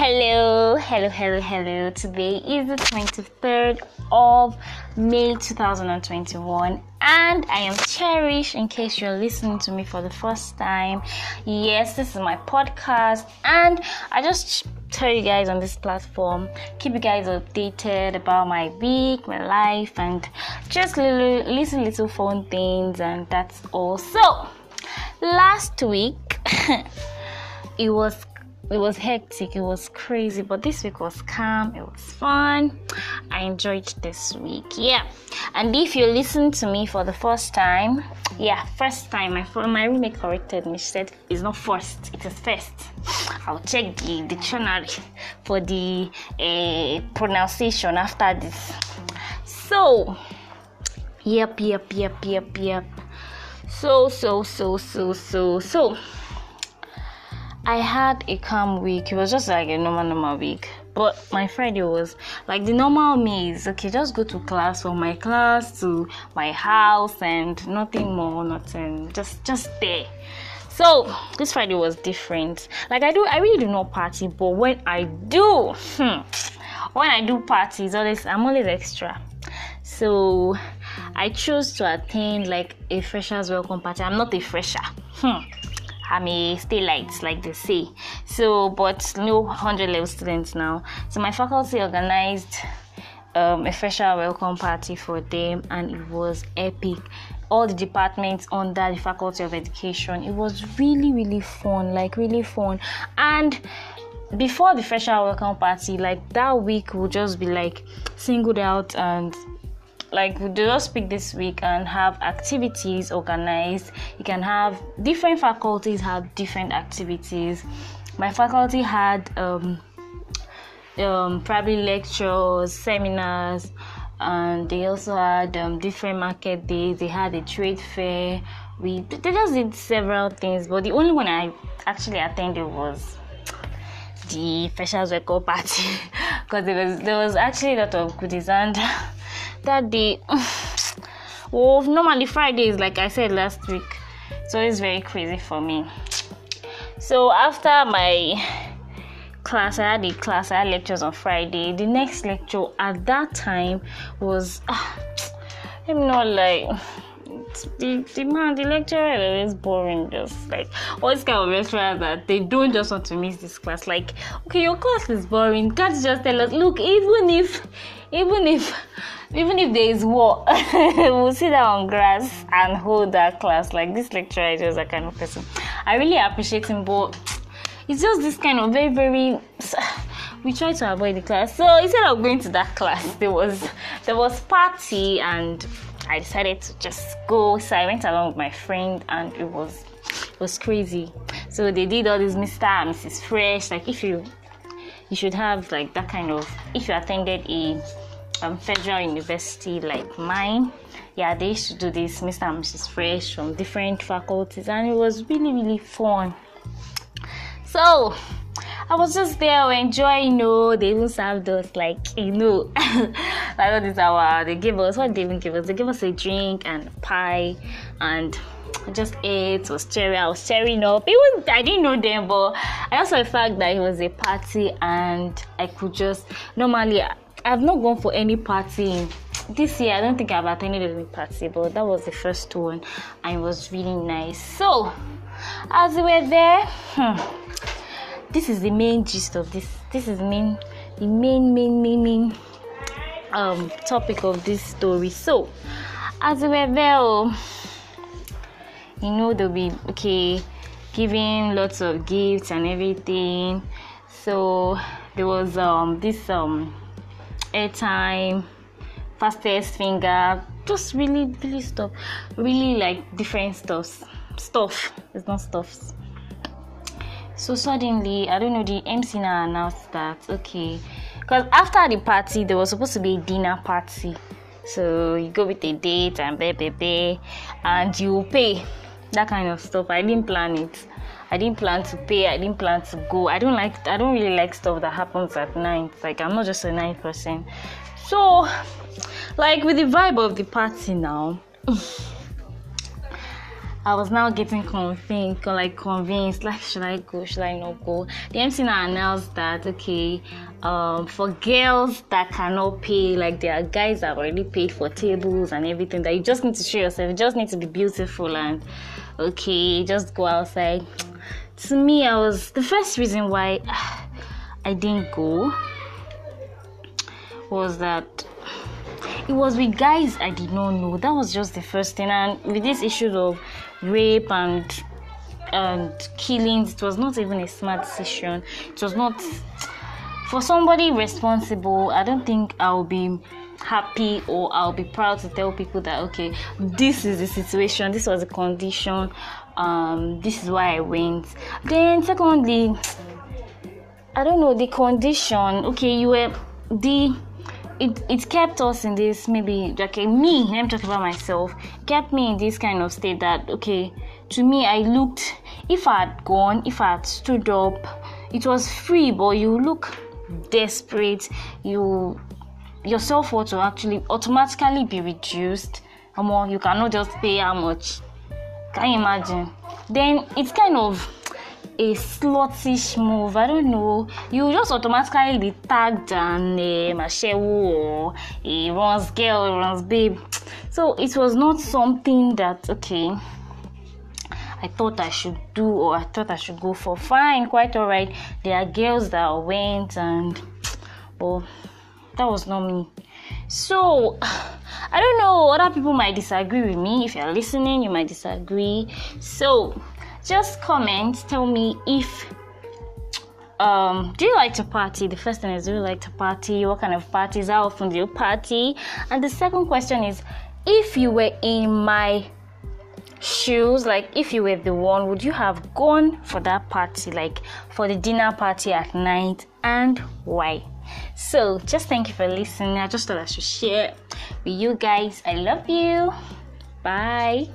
Hello, hello, hello, hello. Today is the 23rd of May 2021, and I am Cherish. In case you're listening to me for the first time, yes, this is my podcast, and I just tell you guys on this platform, keep you guys updated about my week, my life, and just little, little, little fun things, and that's all. So, last week, it was it was hectic, it was crazy, but this week was calm, it was fun. I enjoyed this week, yeah. And if you listen to me for the first time, yeah, first time, my my roommate corrected me. She said it's not first, it is first. I'll check the dictionary for the uh, pronunciation after this. So, yep, yep, yep, yep, yep. So, so, so, so, so, so. I had a calm week. It was just like a normal, normal week. But my Friday was like the normal me is okay, just go to class from my class to my house and nothing more, nothing. Just just there. So this Friday was different. Like I do I really do not party, but when I do, hmm, when I do parties, always I'm always extra. So I chose to attend like a freshers welcome party. I'm not a fresher. Hmm I'm a stay light, like they say. So, but no 100 level students now. So, my faculty organized um, a special welcome party for them, and it was epic. All the departments under the Faculty of Education. It was really, really fun, like really fun. And before the fresher welcome party, like that week will just be like singled out and like we just speak this week and have activities organized. You can have different faculties have different activities. My faculty had um, um, probably lectures seminars and they also had um, different market days. They had a trade fair. We they just did several things but the only one i actually attended was the freshers welcome party because there was there was actually a lot of goodies and that day well normally fridays like i said last week so it's very crazy for me so after my class i had a class i had lectures on friday the next lecture at that time was i'm not like the, the man, the lecturer is boring. Just like all these kind of lecturers that they don't just want to miss this class. Like, okay, your class is boring. Can't you just tell us? Look, even if, even if, even if there is war, we'll sit down on grass and hold that class. Like this lecturer is just that kind of person. I really appreciate him, but it's just this kind of very, very. We try to avoid the class. So instead of going to that class, there was there was party and I decided to just go. So I went along with my friend, and it was it was crazy. So they did all this Mr. and Mrs. Fresh. Like if you you should have like that kind of if you attended a um, federal university like mine. Yeah, they used to do this Mr. and Mrs. Fresh from different faculties, and it was really really fun. So I was just there enjoying, you know, they even served us like, you know, like what is our, they gave us, what they even give us? They gave us a drink and pie and I just ate, was cherry, I was tearing up. Even I didn't know them, but I also the fact that it was a party and I could just, normally, I've not gone for any party this year I don't think I've attended any party, but that was the first one and it was really nice. So as we were there, hmm, this is the main gist of this this is main the main main main main um topic of this story so as we were there oh, you know they'll be okay giving lots of gifts and everything. So there was um this um airtime fastest finger just really really stuff. Really like different stuffs. Stuff. It's not stuffs. So suddenly, I don't know, the MC now announced that okay, because after the party, there was supposed to be a dinner party. So you go with a date and blah, blah, blah, and you pay that kind of stuff. I didn't plan it. I didn't plan to pay. I didn't plan to go. I don't like. I don't really like stuff that happens at night. Like I'm not just a night person. So, like with the vibe of the party now. I was now getting convinced, like convinced, like should I go, should I not go? The MC now announced that okay, um, for girls that cannot pay, like there are guys that already paid for tables and everything, that you just need to show yourself, you just need to be beautiful and okay, just go outside. To me, I was the first reason why I didn't go was that it was with guys I did not know. That was just the first thing. And with these issues of rape and and killings, it was not even a smart decision. It was not for somebody responsible. I don't think I'll be happy or I'll be proud to tell people that okay, this is the situation, this was the condition, um, this is why I went. Then secondly, I don't know the condition. Okay, you were the it, it kept us in this maybe okay me let me talk about myself kept me in this kind of state that okay to me i looked if i had gone if i had stood up it was free but you look desperate you your self-worth will actually automatically be reduced more you cannot just pay how much can you imagine then it's kind of a sluttish move. I don't know. You just automatically be tagged and a mashewu or eh, a runs girl, runs babe. So it was not something that okay. I thought I should do or I thought I should go for. Fine, quite alright. There are girls that went and well, that was not me. So I don't know. Other people might disagree with me. If you're listening, you might disagree. So just comment tell me if um, do you like to party? The first thing is, do you like to party? What kind of parties? How often do you party? And the second question is, if you were in my shoes, like if you were the one, would you have gone for that party, like for the dinner party at night, and why? So, just thank you for listening. I just thought I should share with you guys. I love you. Bye.